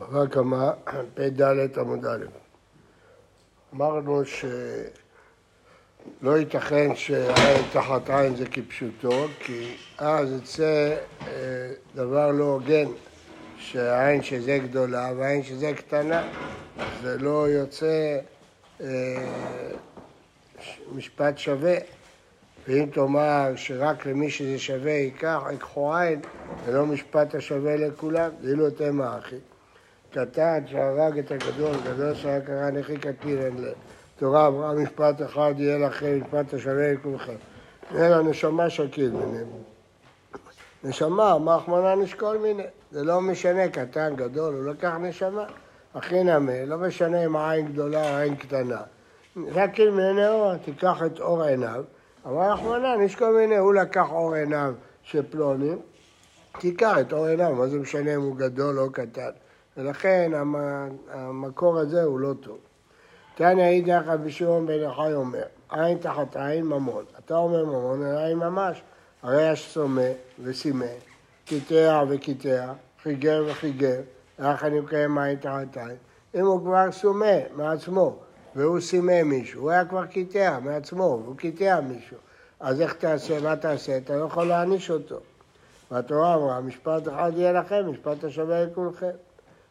בבא קמא, פ"ד עמוד א'. אמרנו שלא ייתכן שעין תחת עין זה כפשוטו, כי אז יצא אה, דבר לא הוגן, שהעין שזה גדולה והעין שזה קטנה. זה לא יוצא אה, משפט שווה. ואם תאמר שרק למי שזה שווה ייקח, יקחו עין, זה לא משפט השווה לכולם, זה לא תמה אחי. קטן שהרג את הגדול, גדול שהיה קרא נכי קטין לתורה אמרה משפט אחד יהיה לכם, משפט השווה לכולכם. אלא נשמה שקיל ביניהם. נשמה, מה אחמנה נשקול מיני. זה לא משנה, קטן, גדול, הוא לקח נשמה. הכי נמה, לא משנה אם העין גדולה או עין קטנה. שקיל מיני אור, תיקח את אור עיניו. אמר אחמנה, נשקול מיני, הוא לקח אור עיניו של פלוני, תיקח את אור עיניו, מה זה משנה אם הוא גדול או קטן. ולכן המקור הזה הוא לא טוב. תניא אידך רבי שמעון בן יוחאי אומר, עין תחת עין ממון. אתה אומר ממון, אלא עין ממש. הרי יש סומה וסימה, קיטע וקיטע, חיגר וחיגר, איך אני מקיים עין תחת עין. אם הוא כבר סומה מעצמו, והוא סימה מישהו, הוא היה כבר קיטע מעצמו, והוא קיטע מישהו, אז איך תעשה, מה תעשה? אתה לא יכול להעניש אותו. והתורה אמרה, משפט אחד יהיה לכם, משפט השווה לכולכם.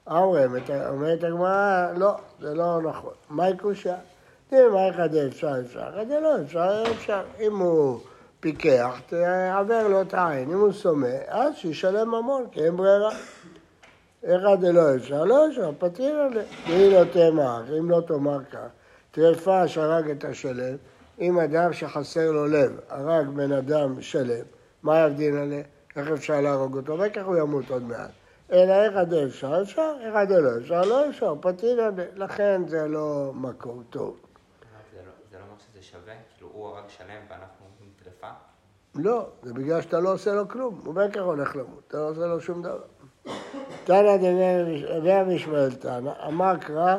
אומרת הגמרא, לא, זה לא נכון. מהי קושה? תראה, מה אחד אפשר, אפשר, אחד לא אפשר, אפשר. אם הוא פיקח, תעבר לו את העין. אם הוא סומה, אז שישלם ממון, כי אין ברירה. אחד לא אפשר, לא אפשר, פתיר עליה. והיא לא תאמר, אם לא תאמר כך, טרפה שהרג את השלם, אם אדם שחסר לו לב, הרג בן אדם שלם, מה יבדין עליה? איך אפשר להרוג אותו? וכך הוא ימות עוד מעט. אלא איך עד אפשר, אפשר, איך עד לא אפשר, לא אפשר, פתילה, לכן זה לא מקום טוב. זה לא אומר שזה שווה? כאילו הוא הרג שלם ואנחנו עם טרפה? לא, זה בגלל שאתה לא עושה לו כלום, הוא בין כך הולך למות, אתה לא עושה לו שום דבר. תנא דבר משמעאל תנא, אמר קרא,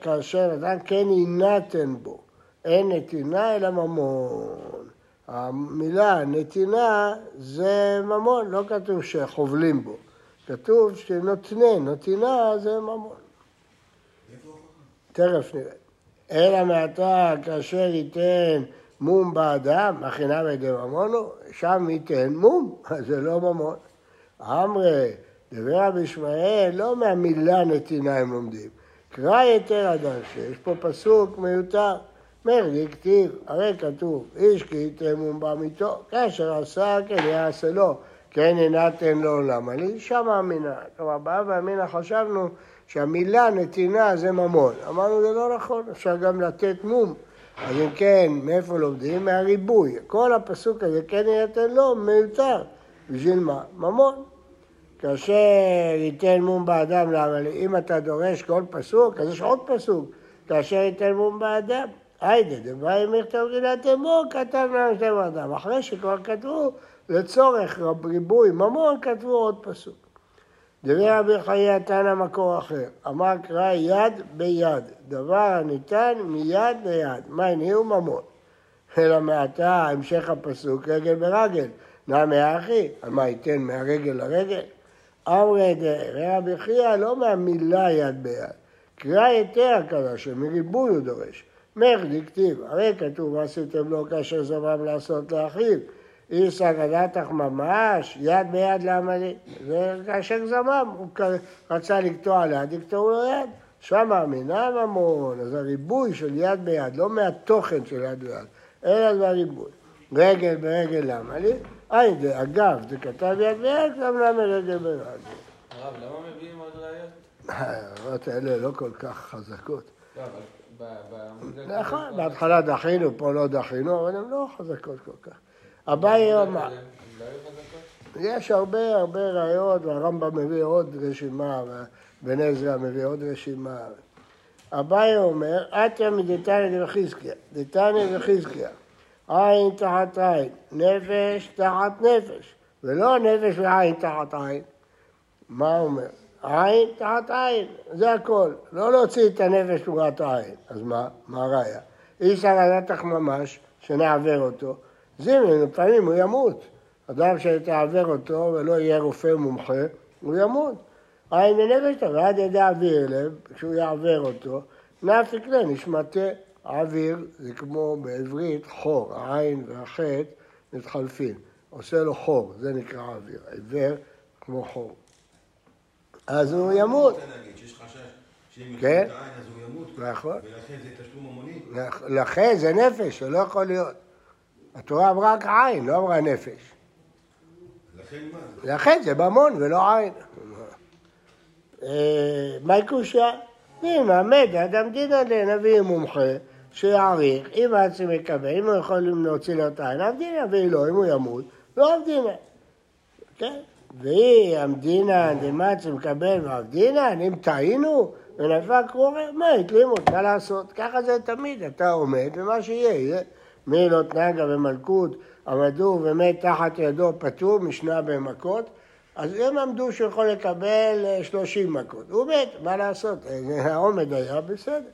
כאשר אדם כן יינתן בו, אין נתינה אלא ממון. המילה נתינה זה ממון, לא כתוב שחובלים בו. כתוב שנותנה, נותינה זה ממון. תכף נראה. אלא מעתה כאשר ייתן מום באדם, הכינה בידי ממונו, שם ייתן מום, אז זה לא ממון. אמרי, דבר רבי ישמעאל, לא מהמילה נתינה הם לומדים. קרא יתר אדם שיש פה פסוק מיותר. מרדי כתיב, הרי כתוב, איש כי ייתן מום בעמיתו, כאשר עשה כן יעשה לו. כן הנתן לו למה לי? שמה אמינה. כלומר, באב ואמינה חשבנו שהמילה נתינה זה ממון. אמרנו זה לא נכון, אפשר גם לתת מום. אז אם כן, מאיפה לומדים? מהריבוי. כל הפסוק הזה, כן יינתן לו, מיותר. בשביל מה? ממון. כאשר ייתן מום באדם, למה? אם אתה דורש כל פסוק, אז יש עוד פסוק. כאשר ייתן מום באדם. היידה, דברי מכתב גילת אמור, כתב להם שתי אדם. אחרי שכבר כתבו, לצורך ריבוי ממון כתבו עוד פסוק. דברי רבי חיי תנא מקור אחר, אמר קרא יד ביד, דבר הניתן מיד ליד, מה הניעו ממון. אלא מעתה המשך הפסוק רגל ברגל, נעמי אחי, על מה ייתן מהרגל לרגל? אמרי דברי רבי חייא לא מהמילה יד ביד, קרא יותר כזה שמריבוי הוא דורש. מרדי כתיב, הרי כתוב עשיתם לו כאשר זמם לעשות לאחיו איסא גדתך ממש, יד ביד לעמלי. וכאשר זמם, הוא רצה לקטוע ליד, יקטעו לו יד. שם אמינה ממון, אז הריבוי של יד ביד, לא מהתוכן של יד ביד, אלא זה הריבוי. רגל ברגל למה לי? זה אגב, זה כתב יד ביד, גם למה רגל ברגל. הרב, למה מביאים עוד ראיות? ההערות האלה לא כל כך חזקות. לא, נכון, בהתחלה דחינו, פה לא דחינו, אבל הן לא חזקות כל כך. אביי אמר, יש הרבה הרבה ראיות, והרמב"ם מביא עוד רשימה, ובן עזרא מביא עוד רשימה. אביי אומר, אתיה מדתניא דחזקיה, דתניא דחזקיה, עין תחת עין, נפש תחת נפש, ולא נפש ועין תחת עין. מה אומר? עין תחת עין, זה הכל. לא להוציא את הנפש תמורת העין. אז מה? מה הראיה? אי אפשר לדעת ממש, שנעבר אותו. זימן, לפעמים הוא ימות. אדם שתעבר אותו ולא יהיה רופא מומחה, הוא ימות. עין ונפש טוב, ועד ידי אוויר לב, כשהוא יעבר אותו, נף יקנה נשמתה. אוויר זה כמו בעברית חור, העין והחטא מתחלפים. עושה לו חור, זה נקרא אוויר. עיוור כמו חור. אז הוא ימות. כן. נכון. ולכן זה תשלום המוני. לכ- לכן זה נפש, זה לא יכול להיות. התורה אמרה רק עין, לא אמרה נפש. לכן מה? זה? לכן זה ממון ולא עין. אה, מהי קושייה? אם עמד אדם דינא לנביא מומחה שיעריך, אם העצם יקבל, אם הוא יכול להוציא לו את העין, עבדינא, ואם לא, אם הוא ימות, לא עבדינא. כן? והיא עמדינא דמצי מקבל ועבדינא, אם טעינו ונפק רוחה, מה התלימות, מה לעשות? ככה זה תמיד, אתה עומד ומה שיהיה, יהיה. מי לא תנגה במלכות, עמדו ומת תחת ידו פטור, משנה במכות, אז הם עמדו שהוא יכול לקבל אה, 30 מכות. הוא מת, מה לעשות? אה, העומד היה בסדר.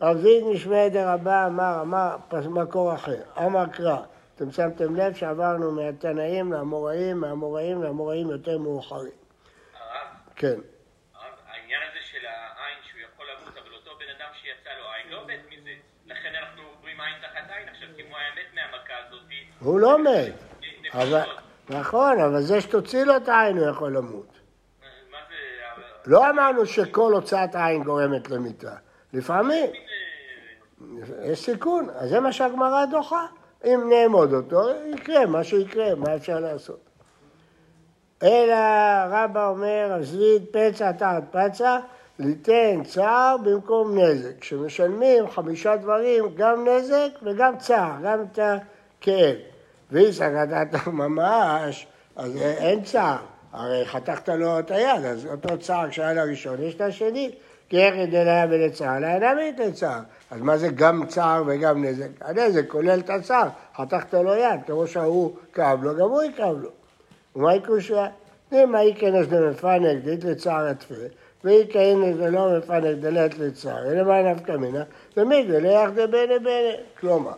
רביד משמי דרבה אמר, אמר מקור אחר, אמר קרא. אתם שמתם לב שעברנו מהתנאים לאמוראים, מהאמוראים לאמוראים יותר מאוחרים. כן. הרב, העניין הזה של העין שהוא יכול למות, אבל אותו בן אדם שיצא לו עין לא מת מזה. לכן אנחנו עוברים עין תחת עין עכשיו, כי אם הוא היה מת מהמכה הזאת, הוא לא מת. אבל. נכון, אבל זה שתוציא לו את העין הוא יכול למות. לא אמרנו שכל הוצאת עין גורמת למיתה. לפעמים. יש סיכון, אז זה מה שהגמרא דוחה. אם נעמוד אותו, יקרה מה שיקרה, מה אפשר לעשות? אלא רבא אומר, הזליד פצע תחת פצע, ליתן צער במקום נזק. כשמשלמים חמישה דברים, גם נזק וגם צער, גם את הכאב. ואם סגדת ממש, אז אין צער. הרי חתכת לו את היד, אז אותו צער כשהיה לראשון, יש את השני. כי איך ידליה ולצער, לה אינה מית לצער. אז מה זה גם צער וגם נזק? הנזק כולל את הצער, חתכת לו יד, כמו שההוא כאב לו, גם הוא יכאב לו. ומה יקושה? האי כנס דמפנק דית לצער התפה, ואי כנס דלא מפנק דלת לצער, אלא מה נפקא מינה? ומיגו ליח דבנה בנה. כלומר,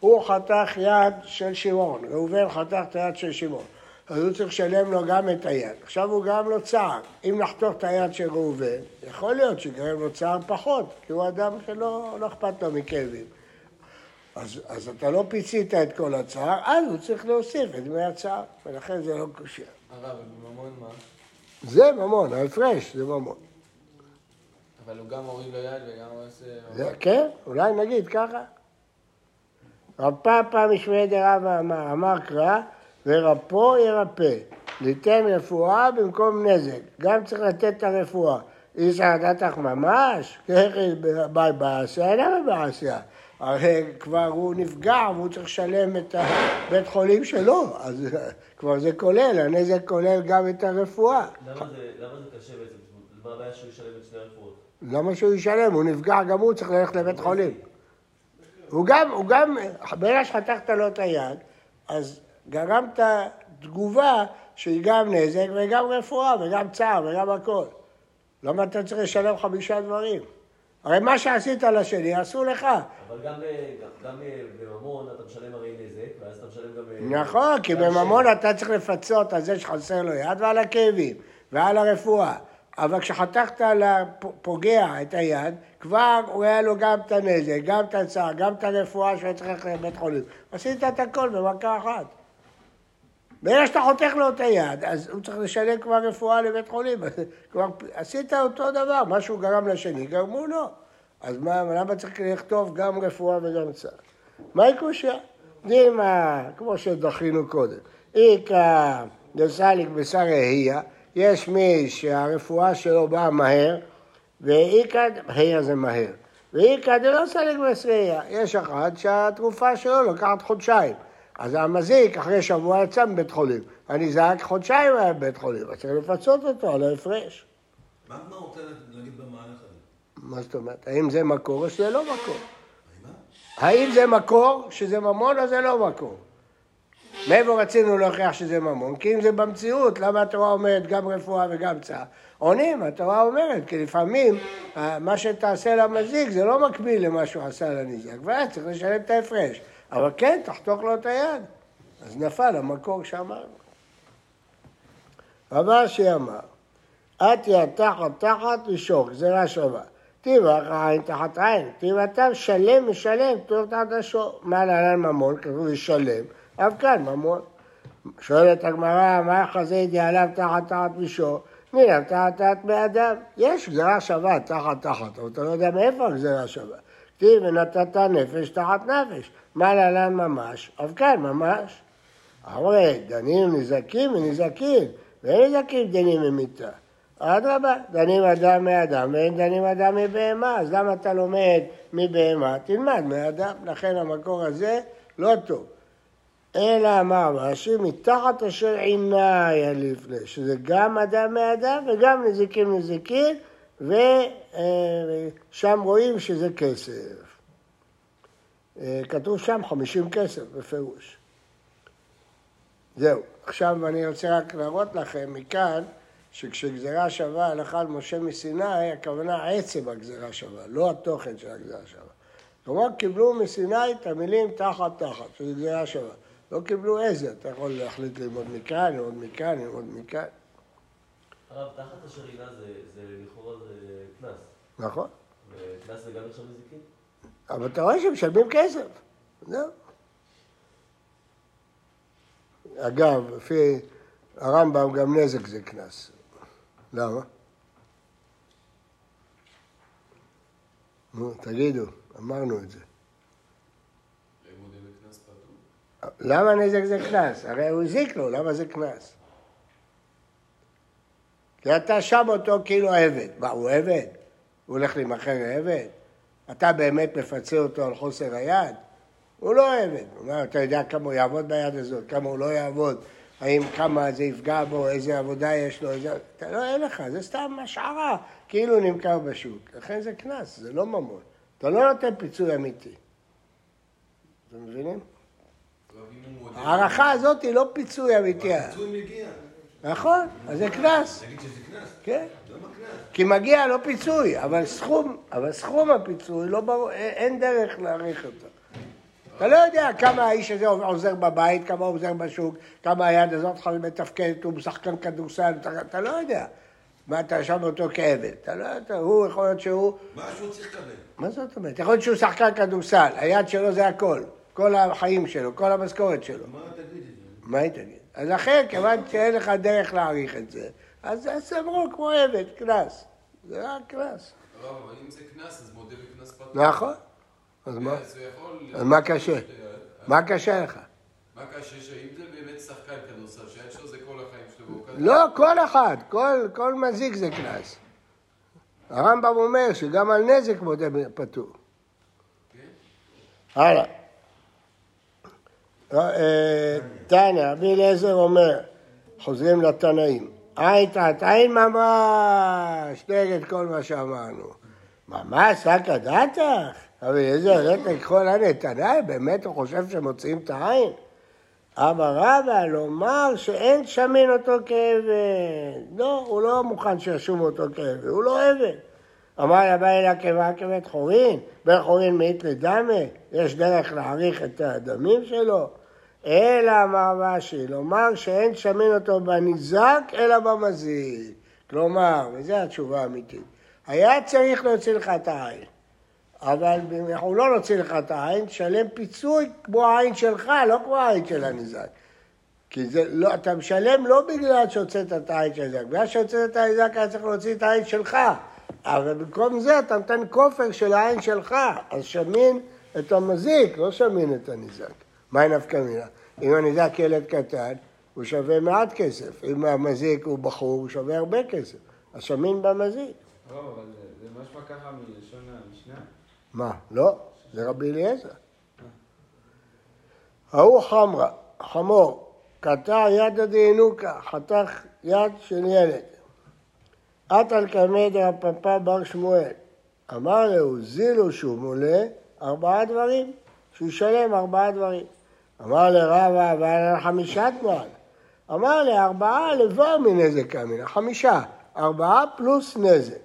הוא חתך יד של שמעון, ראובן חתך את היד של שמעון. אז הוא צריך לשלם לו גם את היד. עכשיו הוא גרם לו צער. אם נחתוך את היד של ראובן, יכול להיות שיגרם לו צער פחות, כי הוא אדם שלא לא אכפת לו מכאבים. אז, אז אתה לא פיצית את כל הצער, אז הוא צריך להוסיף את דמי הצער, ולכן זה לא קושייה. הרב, בממון מה? זה ממון, ההפרש זה ממון. אבל הוא גם מוריד לו יד וגם עושה... זה, כן, אולי נגיד ככה. רב פאפא משמי דרבא אמר, אמר קרא, ורפו ירפא. ליתן רפואה במקום נזק. גם צריך לתת את הרפואה. איש עדתך ממש, ככי ביי בעשייה, אינה בעשייה. הרי כבר הוא נפגע והוא צריך לשלם את הבית חולים שלו, אז כבר זה כולל, הנזק כולל גם את הרפואה. למה זה, למה זה קשה בעצם? מה הבעיה שהוא ישלם את שני הרפואות? למה שהוא ישלם? הוא נפגע, גם הוא צריך ללכת לבית חולים. הוא גם, הוא גם, ברגע שחתכת לו את היד, אז גרמת תגובה שהיא גם נזק וגם רפואה וגם צער וגם הכל. למה אתה צריך לשלם חמישה דברים? הרי מה שעשית לשני, עשו לך. אבל גם, ב- גם, גם ב- בממון אתה משלם הרי נזק, ואז אתה משלם גם... אה, נכון, כי בממון שבע. אתה צריך לפצות על זה שחסר לו יד ועל הכאבים ועל הרפואה. אבל כשחתכת לפוגע את היד, כבר הוא היה לו גם את הנזק, גם את הצער, גם את הרפואה שהוא היה צריך ללכת לבית חולים. עשית את הכל במכה אחת. ברגע שאתה חותך לו את היד, אז הוא צריך לשלם כבר רפואה לבית חולים. כבר עשית אותו דבר, מה שהוא גרם לשני, גרמו לו. אז מה, למה צריך לכתוב גם רפואה וגם צער? מהי קושייה? דימה, כמו שדחינו קודם, איכא דסליק בשר ראייה, יש מי שהרפואה שלו באה מהר, ואיכא, היה זה מהר, ואיכא דלא סליק בסרייה, יש אחד שהתרופה שלו לוקחת חודשיים. אז המזיק אחרי שבוע יצא מבית חולים, הנזעק חודשיים היה בבית חולים, אז צריך לפצות אותו על ההפרש. מה מה רוצה להגיד במהלך הזה? מה זאת אומרת? האם זה מקור או שזה לא מקור? האם זה מקור שזה ממון או זה לא מקור? מאיפה רצינו להוכיח שזה ממון? כי אם זה במציאות, למה התורה אומרת גם רפואה וגם צער? עונים, התורה אומרת, כי לפעמים אה, מה שתעשה למזיק זה לא מקביל למה שהוא עשה לנזק, ואז צריך לשלם את ההפרש. אבל כן, תחתוך לו את היד. אז נפל המקור שאמרנו. רב אשי אמר, אתיה תחת תחת ושוק, גזירה שווה. טיבח עין תחת עין, טיבתם שלם משלם, תור תחת השוק. מה להלן ממון? כתוב לשלם, אף כאן ממון. שואלת הגמרא, מה יחזיתי עליו תחת תחת ושוק? מן תחת תחת באדם. יש גזירה שווה תחת תחת, אבל אתה לא יודע מאיפה הגזירה שווה. כתיב ונתת נפש תחת נפש. מה להלן ממש? אף כאן ממש. הרי דנים נזקים ונזקים, ואין נזקים דנים ממיתה. אדרבה, דנים אדם מאדם ואין דנים אדם מבהמה, אז למה אתה לומד מבהמה? תלמד מאדם, לכן המקור הזה לא טוב. אלא אמר רש"י, מתחת אשר עיניי הליפנה, שזה גם אדם מאדם וגם נזיקים נזיקין, ושם רואים שזה כסף. אה, כתוב שם חמישים כסף בפירוש. זהו. עכשיו אני רוצה רק להראות לכם מכאן שכשגזירה שווה הלכה על משה מסיני, הכוונה עצם הגזירה שווה, לא התוכן של הגזירה שווה. כלומר, קיבלו מסיני את המילים תחת תחת, שזו גזירה שווה. לא קיבלו איזה, אתה יכול להחליט ללמוד מכאן, ללמוד מכאן, ללמוד מכאן. הרב, תחת אשר עילה זה לכאורה זה קנס. נכון. וקנס זה גם נחשב נזיקין? אבל אתה רואה שמשלמים כסף. זהו. אגב, לפי הרמב"ם גם נזק זה קנס. למה? נו, תגידו, אמרנו את זה. למה נזק זה קנס? הרי הוא הזיק לו, למה זה קנס? כי אתה שם אותו כאילו עבד. מה, הוא עבד? הוא הולך להימכר לעבד? אתה באמת מפצה אותו על חוסר היד? הוא לא עבד. הוא אומר, אתה יודע כמה הוא יעבוד ביד הזאת, כמה הוא לא יעבוד, האם כמה זה יפגע בו, איזה עבודה יש לו, איזה... אתה לא, אין לך, זה סתם השערה, כאילו נמכר בשוק. לכן זה קנס, זה לא ממון. אתה לא נותן פיצוי אמיתי. אתם מבינים? ההערכה הזאת היא לא פיצוי אמיתי. הפיצוי מגיע. נכון, אז זה קנס. תגיד שזה קנס. כן. כי מגיע לו פיצוי, אבל סכום, אבל סכום הפיצוי לא ברור, אין- אין דרך להעריך אותו. אתה לא יודע כמה האיש הזה עוזר בבית, כמה הוא עוזר בשוק, כמה היד הזאת שלך מתפקדת, הוא שחקן כדורסל, אתה, אתה לא יודע. מה, אתה שם אותו כעבד. אתה לא יודע, הוא יכול להיות שהוא... מה שהוא צריך לקבל? מה זאת אומרת? יכול להיות שהוא שחקן כדורסל, היד שלו זה הכל. כל החיים שלו, כל המשכורת שלו. מה תגיד את זה? מה היא תגיד? אז לכן, כיוון שאין לך דרך להעריך את זה, אז אמרו כמו עבד, קנס. זה רק קנס. הרב, אבל אם זה קנס, אז מודה בקנס פתוח. נכון. אז מה? אז מה קשה? מה קשה לך? מה קשה? שאם זה באמת שחקן כדורסל, שהעד שלו זה כל החיים שלו. לא, כל אחד, כל, כל מזיק זה קנס. הרמב"ם אומר שגם על נזק מודה פטור. הלאה. אה, תנא, רבי אליעזר אומר, חוזרים לתנאים, עין תחת עין ממש, נגד כל מה שאמרנו. ממש, רק הדעתך? רבי אליעזר, רתק כל הנתנאי, באמת הוא חושב שמוציאים את העין? אבא רבא לומר שאין שמין אותו כעבד. לא, הוא לא מוכן שישום אותו כעבד, הוא לא עבד. אמר לבא אל עקבה כבית חורין, בן חורין מאית לדמה, יש דרך להעריך את הדמים שלו? אלא אמר רש"י, לומר שאין שמין אותו בניזק אלא במזיק. כלומר, וזו התשובה האמיתית, היה צריך להוציא לך את העין, אבל אם אנחנו לא נוציא לך את העין, תשלם פיצוי כמו העין שלך, לא כמו העין של הניזק. כי זה לא, אתה משלם לא בגלל שהוצאת את העין של הניזק, בגלל שהוצאת את הניזק היה צריך להוציא את העין שלך. אבל במקום זה אתה נותן כופר של העין שלך, אז שמין את המזיק, לא שמין את הניזק. מהי נפקא מינה? אם הניזק ילד קטן, הוא שווה מעט כסף. אם המזיק הוא בחור, הוא שווה הרבה כסף. אז שמין במזיק. לא, אבל זה- משמע ככה מלשון המשנה. מה? לא, זה רבי אליעזר. ההוא חמרה, חמור, קטע ידא דינוקה, חתך יד של ילד. עטל קמא דרפפא בר שמואל. אמר לו, זילו שהוא מולה ארבעה דברים, שישלם ארבעה דברים. אמר לרבא, אבל חמישה תנועל. אמר לי, ארבעה לבוא מנזק אמינא, חמישה, ארבעה פלוס נזק.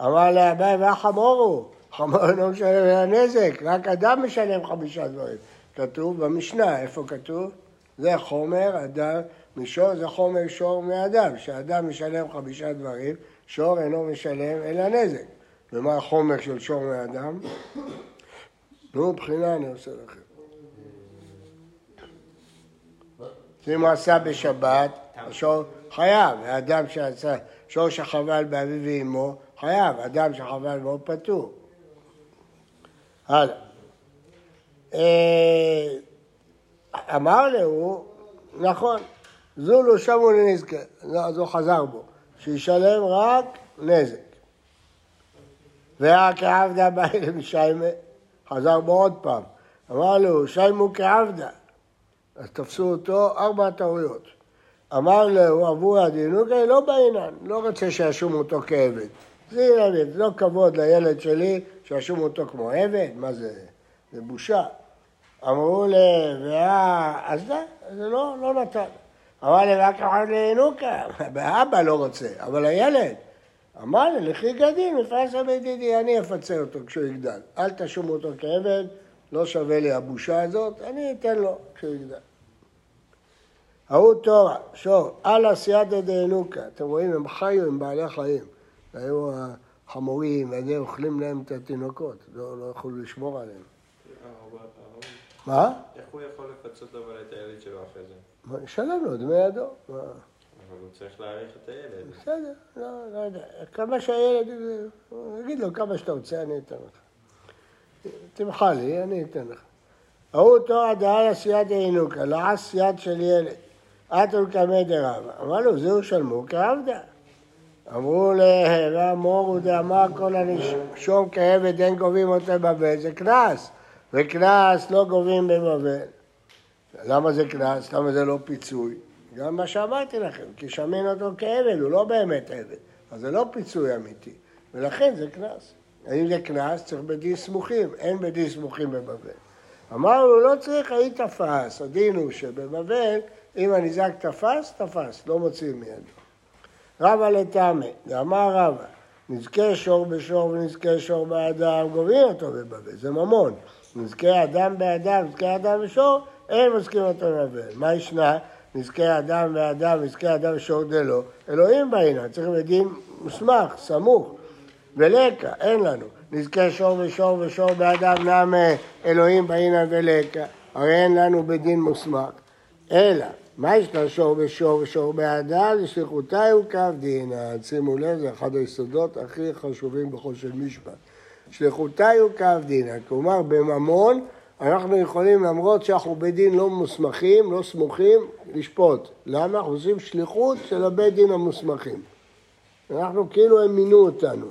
אמר לאביי, והחמור הוא, חמור אינו משלם על הנזק, רק אדם משלם חמישה דברים. כתוב במשנה, איפה כתוב? זה חומר, אדם, משור זה חומר שור מאדם, שאדם משלם חמישה דברים, שור אינו משלם אלא נזק. ומה החומר של שור מאדם? נו, בחינה אני עושה לכם. אם הוא עשה בשבת, השור חייב, האדם שעשה, שור שחבל באביו ואמו, חייב, אדם שחבל בו פטור. הלאה. אה, אמר לו, נכון, זו לא שמו לנזקה, לא, אז הוא חזר בו, שישלם רק נזק. והיה כעבדה באי למשיימה, חזר בו עוד פעם. אמר לו, שיימו כעבדה. אז תפסו אותו ארבע טעויות. אמר לו, עבור הדינוקי, לא בעינן, לא רוצה שישום אותו כעבד. זה ילד, לא כבוד לילד שלי שישום אותו כמו עבד, מה זה? זה בושה. אמרו ל... וה... אז די, זה לא, לא נתן. אמר לי, רק אחד לינוקה, ואבא לא רוצה, אבל הילד. אמר לי, לכי גדין, מפרסם בידידי, אני אפצה אותו כשהוא יגדל. אל תשום אותו כעבד, לא שווה לי הבושה הזאת, אני אתן לו כשהוא יגדל. ההוא תורה, שור, על עשייתא דאנוקה. אתם רואים, הם חיו עם בעלי חיים. היו החמורים, וזה אוכלים להם את התינוקות, לא, לא יכולו לשמור עליהם. מה? איך הוא יכול לפצות אבל את הילד שלו אחרי זה? ישלם לו דמי ידו. אבל הוא צריך להעריך את הילד. בסדר, לא, לא יודע. כמה שהילד, יגיד לו כמה שאתה רוצה, אני אתן לך. תמחל לי, אני אתן לך. ההוא תור הדעה לסייד העינוקה, לעש יד של ילד. אתו לקמא דרבא. אמר לו, זהו שלמו כעבדה. אמרו להרה מורו דאמר כל הנישום כעבד אין גובים אותו בבבל, זה קנס. וקנס לא גובים בבבל. למה זה קנס? למה זה לא פיצוי? גם מה שאמרתי לכם, כי שמין אותו כעבד, הוא לא באמת עבד. אז זה לא פיצוי אמיתי, ולכן זה קנס. האם זה קנס? צריך בדין סמוכים, אין בדין סמוכים בבבל. אמרנו, לא צריך, היית תפס. הדין הוא שבבבל, אם הניזק תפס, תפס, לא מוציאים מידו. רבא לטעמי, ואמר רבא, נזקי שור בשור ונזקי שור באדם, גובים אותו בבבל, זה ממון. נזקי אדם באדם, נזקי אדם בשור, אין מזכים אותו בבבל. מה ישנה? נזקי אדם ואדם, נזקי אדם ושור דלא, אלוהים בעניין, צריך בדין מוסמך, סמוך. ולקה, אין לנו. נזקי שור ושור ושור באדם נמי אלוהים בעניין ולקה, הרי אין לנו בדין מוסמך. אלא, מה יש לשור ושור ושור באדם? לשליחותי הוא קו דינא. שימו לב, זה אחד היסודות הכי חשובים בכל של משפט. שליחותי הוא קו דינא. כלומר, בממון אנחנו יכולים, למרות שאנחנו בדין לא מוסמכים, לא סמוכים, לשפוט. למה? אנחנו עושים שליחות של הבית דין המוסמכים. אנחנו כאילו הם מינו אותנו.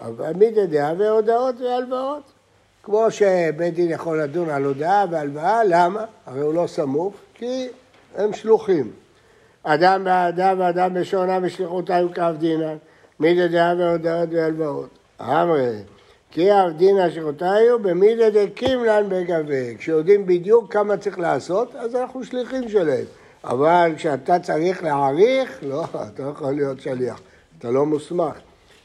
אבל מידי דעה והודעות והלוואות. כמו שבית דין יכול לדון על הודעה והלוואה, למה? הרי הוא לא סמוך, כי הם שלוחים. אדם באדם ואדם בשעונה בשליחותה הוא כאב דינא, מידי דעה והודעות והלוואות. אמרי, כי אב דינא שליחותיו במידי דקימלן בגבי. כשיודעים בדיוק כמה צריך לעשות, אז אנחנו שליחים שלהם. אבל כשאתה צריך להעריך, לא, אתה לא יכול להיות שליח, אתה לא מוסמך.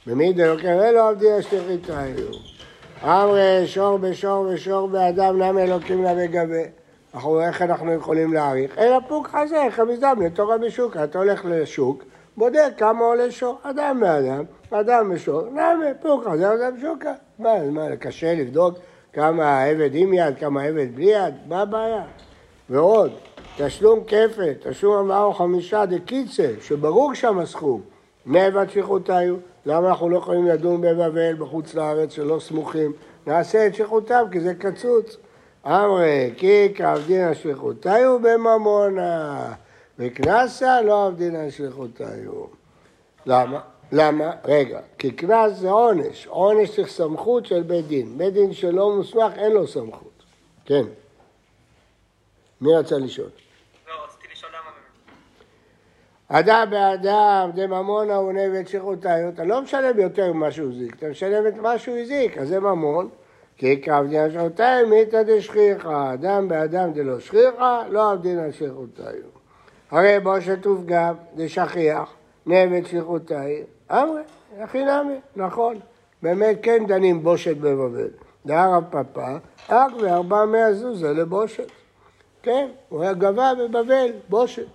במידי לא קרא לו עבדי השליחיתיו. אמרי שור בשור ושור באדם למה אלוקים לה בגבי. אנחנו, איך אנחנו יכולים להעריך? אלא פוק חזה, חמיזם לתורה בשוק. אתה הולך לשוק, בודק כמה עולה שור. אדם באדם, אדם בשור, למה פוק חזה, אדם בשוקה. מה, מה, קשה לבדוק כמה העבד עם יד, כמה העבד בלי יד? מה הבעיה? ועוד, תשלום כפל, תשלום ארבעה או חמישה דקיצה, שברור שם הסכום. מעבד שליחותיו, למה אנחנו לא יכולים לדון בבבל, בחוץ לארץ, שלא סמוכים? נעשה את שליחותם, כי זה קצוץ. אמרי, כי כעבדינא שליחותיו בממונה, וקנסה לא עבדינא שליחותיו. למה? למה? רגע, כי קנס זה עונש, עונש צריך סמכות של בית דין. בית דין שלא מוסמך אין לו סמכות. כן. מי רצה לשאול? לא. אדם באדם, דממונה הוא נבד שליחותיו, אתה לא משלם יותר ממה שהוא הזיק, אתה משלם את מה שהוא הזיק, אז זה ממון. כי כעבדינא שליחותיו מיתא דשכיחא, אדם באדם דלא שכיחא, לא עבדינא שליחותיו. הרי בושת ופגם דשכיח, נבד שליחותיו, אמרי, הכי נמי, נכון. באמת כן דנים בושת בבבל. דהר הפפה, אק וארבע מאה זוזה לבושת. כן, הוא היה גבה בבבל, בושת.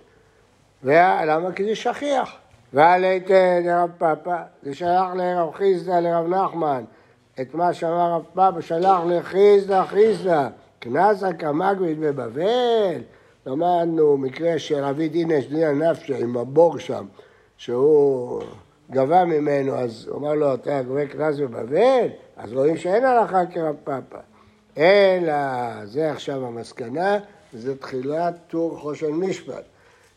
ולמה? כי זה שכיח. ועליתן לרב פאפא, זה שלח לרב חיסדא לרב נחמן. את מה שאמר רב פאפא, שלח לחיסדא חיסדא. קנסה כמגבית בבבל. למדנו מקרה של דינש דינא נפשי עם הבור שם, שהוא גבה ממנו, אז הוא אמר לו, אתה גובה קנס בבבל? אז רואים שאין הלכה כרב פאפא. אלא, זה עכשיו המסקנה, זה תחילת טור חושן משפט.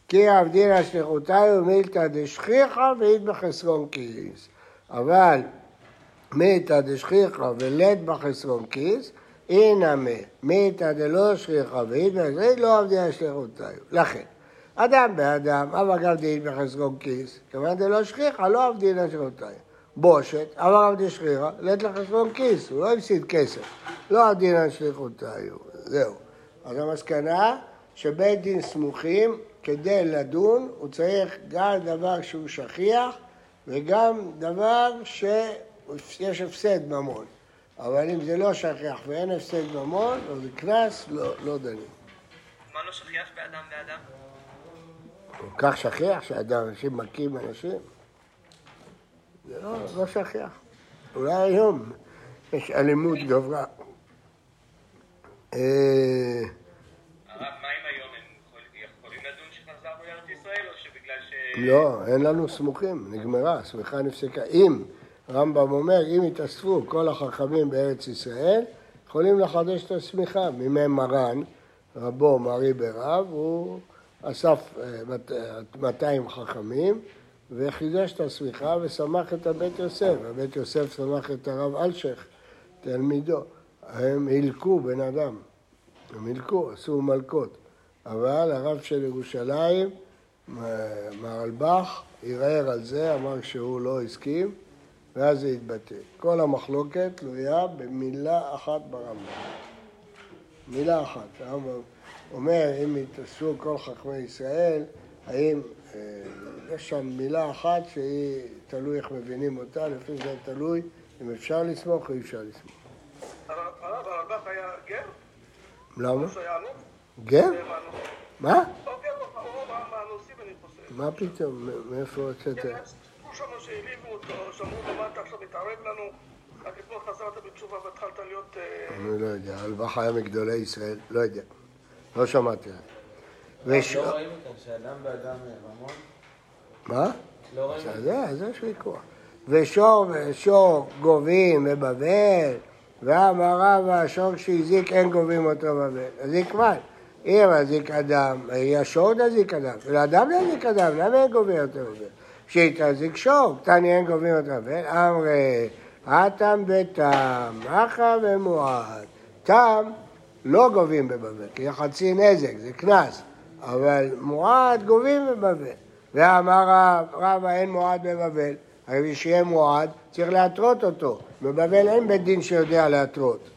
כי עבדינא שליחותיו מילתא דשכיחא ואית בחסרון כיס. אבל מילתא דשכיחא ולית בחסרון כיס, אינמה מילתא דלא שכיחא ואית בחסרון לא עבדינא שליחותיו. לכן, אדם באדם, אבל גם דין בחסרון כיס, כיוון דלא שכיחא לא עבדינא שליחותיו. בושת, אמר עבדי שכיחא, לית לחסרון כיס, הוא לא הפסיד כסף, לא עבדינא שליחותיו. זהו. אז המסקנה שבית דין סמוכים כדי לדון הוא צריך גם דבר שהוא שכיח וגם דבר שיש הפסד ממון. אבל אם זה לא שכיח ואין הפסד ממון, אז זה קנס, לא, לא דנים. מה לא שכיח באדם לאדם? כל כך שכיח שאדם, אנשים מכים אנשים? זה לא, לא שכיח. אולי היום יש אלימות גברה. אה, או ש... לא, אין לנו סמוכים, נגמרה, השמיכה נפסקה. אם, הרמב"ם אומר, אם יתאספו כל החכמים בארץ ישראל, יכולים לחדש את השמיכה. מימי מרן, רבו מרי ברב, הוא אסף אה, מת- אה, 200 חכמים וחידש את השמיכה ושמח את הבית יוסף. הבית יוסף שמח את הרב אלשיך, תלמידו. הם הילקו בן אדם, הם הילקו, עשו מלקות. אבל הרב של ירושלים, מהרלב"ח, ערער על זה, אמר שהוא לא הסכים, ואז זה התבטא. כל המחלוקת תלויה במילה אחת ברמב"ם. מילה אחת. הרמב"ם אומר, אם יתאספו כל חכמי ישראל, האם אה, יש שם מילה אחת שהיא תלוי איך מבינים אותה, לפי זה תלוי אם אפשר לסמוך או אי אפשר לסמוך. הרב הרלב"ח היה גר? למה? גר? מה? לא גר, מהנושאים אני חושב. מה פתאום? מאיפה הוצאת? סיפרו שם שהעליבו אותו, שאמרו לו מה אתה עכשיו מתערב לנו? רק אתמול חזרת בתשובה והתחלת להיות... אה, אני לא יודע, הרלב"ח היה מגדולי ישראל, לא יודע. לא שמעתי. וש... לא רואים כאן שאדם באדם ממון? מה? לא רואים? אז זה, אז יש ויכוח. ושור ושור גובים בבבל, והמרה והשור שהזיק אין גובים אותו בבבל. אז יקבל. אם הזיק אדם, יהיה שור תזיק אדם, ולאדם לא יזיק אדם, למה אין גובים אותו בבבל? שיתזיק שור, קטני אין גובים אותו בבבל, אמרי, הטם ותם, אחא ומועד. תם לא גובים בבבל, כי זה חצי נזק, זה קנס, אבל מועד גובים בבבל. ואמר רב, רבא אין מועד בבבל, הרי בשביל שיהיה מועד צריך להתרות אותו, בבבל אין בית דין שיודע להתרות.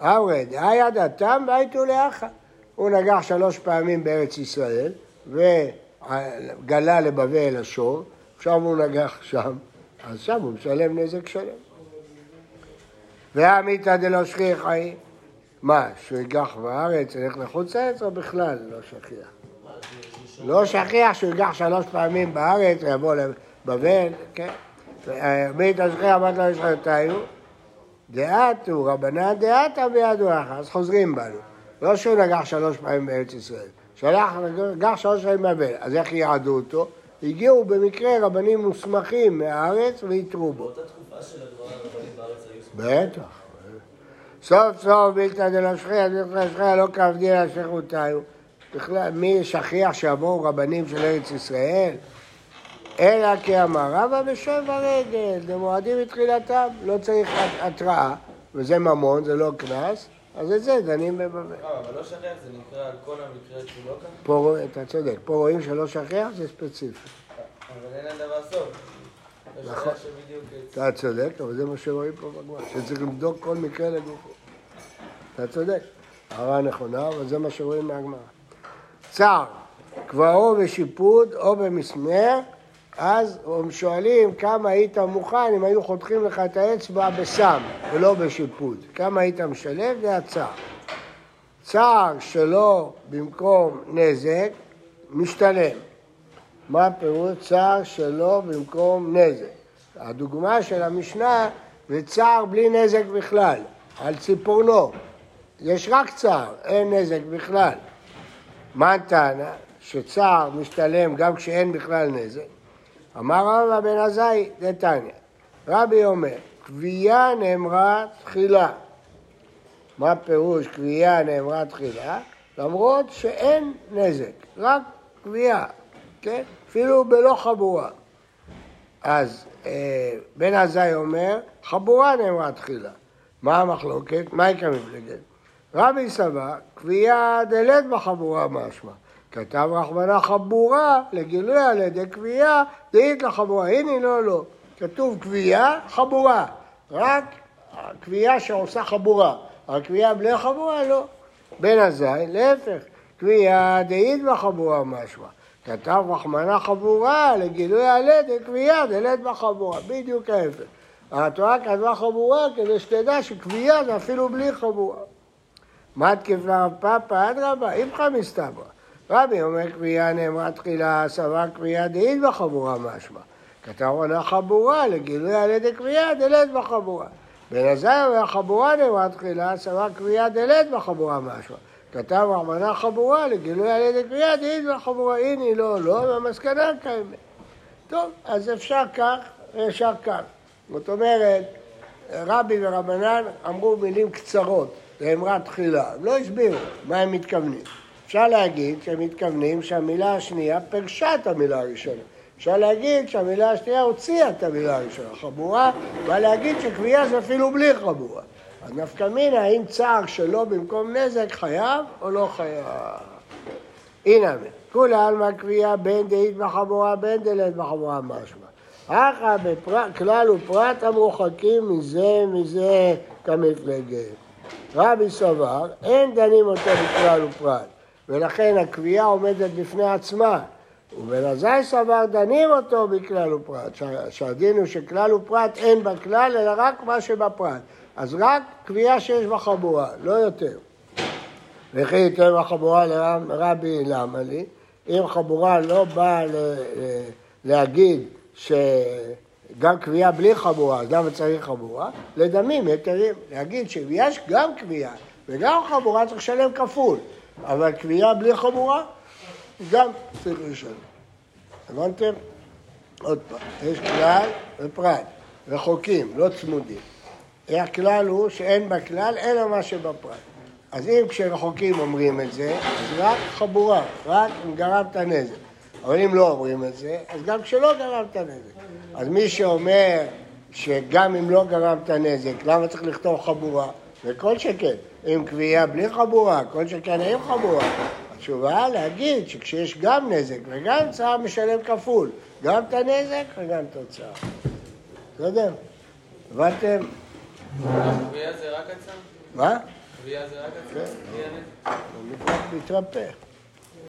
אמרי, דאי דתם והייתו לאחא. הוא נגח שלוש פעמים בארץ ישראל וגלה לבבל השור, עכשיו הוא נגח שם, אז שם הוא משלם נזק שלם. ועמיתא דלא שכיחא היא, מה, שהוא יגח בארץ, ילך לחוץ לארץ או בכלל לא שכיח? לא שכיח שהוא יגח שלוש פעמים בארץ, יבוא לבבל, כן. עמיתא שכיח אמרת לו שכיחותיו, דעתו רבנן דעתא בידו אחר, אז חוזרים בנו. לא שהוא נגח שלוש פעמים בארץ ישראל, שלח, נגח שלוש פעמים בבל, אז איך יעדו אותו? הגיעו במקרה רבנים מוסמכים מהארץ ויתרו בו. באותה תקופה של הגמרא הרבנים בארץ היו. בטח. סוף סוף בלתא דלא שכיח, דלא שכיח לא כעבדין שכחותיו. בכלל, מי שכיח שיבואו רבנים של ארץ ישראל? אלא כי אמר רבא בשב הרגל, למועדים מתחילתם, לא צריך התראה, וזה ממון, זה לא קנס, אז את זה דנים בבבל. לא, אבל לא שכח, זה נקרא על כל המקרה שהוא לא כאן? פה אתה צודק, פה רואים שלא שכיח זה ספציפי. אבל אין לדבר סוף. לא נכון. שכח. אתה צודק, אבל זה מה שרואים פה בגמרא, שצריך לבדוק כל מקרה לגופו. אתה צודק, הערה נכונה, אבל זה מה שרואים מהגמרא. צער, קברו בשיפוד או במסמר, אז הם שואלים כמה היית מוכן אם היו חותכים לך את האצבע בסם ולא בשיפוד. כמה היית משלם, זה הצער. צער שלא במקום נזק, משתלם. מה פירוש צער שלא במקום נזק? הדוגמה של המשנה זה צער בלי נזק בכלל, על ציפורנו. יש רק צער, אין נזק בכלל. מה הטענה? שצער משתלם גם כשאין בכלל נזק. אמר רבא בן עזאי, דתניא. רבי אומר, קביעה נאמרה תחילה. מה פירוש קביעה נאמרה תחילה? למרות שאין נזק, רק קביעה, כן? אפילו בלא חבורה. אז אה, בן עזאי אומר, חבורה נאמרה תחילה. מה המחלוקת? מה יקרה מפלגת? רבי סבר, קביעה דלת בחבורה משמע. כתב רחמנה חבורה לגילוי על ידי קביעה, דאית לחבורה. הנה לא, לא. כתוב קביעה, חבורה. רק קביעה שעושה חבורה. הקביעה בלי חבורה, לא. בן עזאי, להפך. קביעה דאית בחבורה משמע. כתב רחמנה חבורה לגילוי ידי קביעה דלת בחבורה. בדיוק ההפך. התורה כתבה חבורה כדי שתדע שקביעה זה אפילו בלי חבורה. מה תקפה רב פאפא? אדרבה, איפכא מסתברא. רבי אומר קביעה נאמרה תחילה, סבר קביעה דאית בחבורה משמע. כתב עונה חבורה לגילוי על ידי קביעה דלת בחבורה. בן אומר חבורה נאמרה תחילה, סבר קביעה דלת בחבורה משמע. כתב רחמנה חבורה לגילוי על ידי קביעה דאית בחבורה. הנה לא, לא, והמסקנה קיימת. טוב, אז אפשר כך ואפשר כך. זאת אומרת, רבי ורבנן אמרו מילים קצרות, לאמרה תחילה, הם לא הסבירו מה הם מתכוונים. אפשר להגיד שהם מתכוונים שהמילה השנייה פירשה את המילה הראשונה. אפשר להגיד שהמילה השנייה הוציאה את המילה הראשונה, חבורה, ולהגיד שקביעה זה אפילו בלי חבורה. אז נפקא מינה, האם צער שלא במקום נזק חייב או לא חייב? הנה, כולי עלמא קביעה בין דאית בחבורה בין דלת בחבורה משמע. אחא בכלל ופרט המרוחקים מזה מזה כמפלגת. רבי סבר, אין דנים אותו בכלל ופרט, ולכן הקביעה עומדת בפני עצמה. ובן עזאי סבר דנים אותו בכלל ופרט, שהדין הוא שכלל ופרט אין בכלל, אלא רק מה שבפרט. אז רק קביעה שיש בה חבורה, לא יותר. וכי ייתן בחבורה לרבי למה לי? אם חבורה לא באה להגיד שגם קביעה בלי חבורה, אז למה צריך חבורה? לדמים, היתרים. להגיד שיש גם קביעה וגם חבורה צריך לשלם כפול, אבל קביעה בלי חבורה, גם צריך לשלם. הבנתם? עוד פעם, יש כלל ופרט, רחוקים, לא צמודים. הכלל הוא שאין בכלל אלא מה שבפרט. אז אם כשרחוקים אומרים את זה, אז רק חבורה, רק אם גרמת נזק. אבל אם לא אומרים את זה, אז גם כשלא גרמת נזק. אז מי שאומר שגם אם לא גרמת נזק, למה צריך לכתוב חבורה? וכל שכן, אם קביעה בלי חבורה, כל שכן עם חבורה. התשובה להגיד שכשיש גם נזק וגם צער משלם כפול, גם את הנזק וגם את הצער. בסדר? הבנתם? קביעה זה רק הצעה? מה? קביעה זה רק הצעה? כן. מתרפא.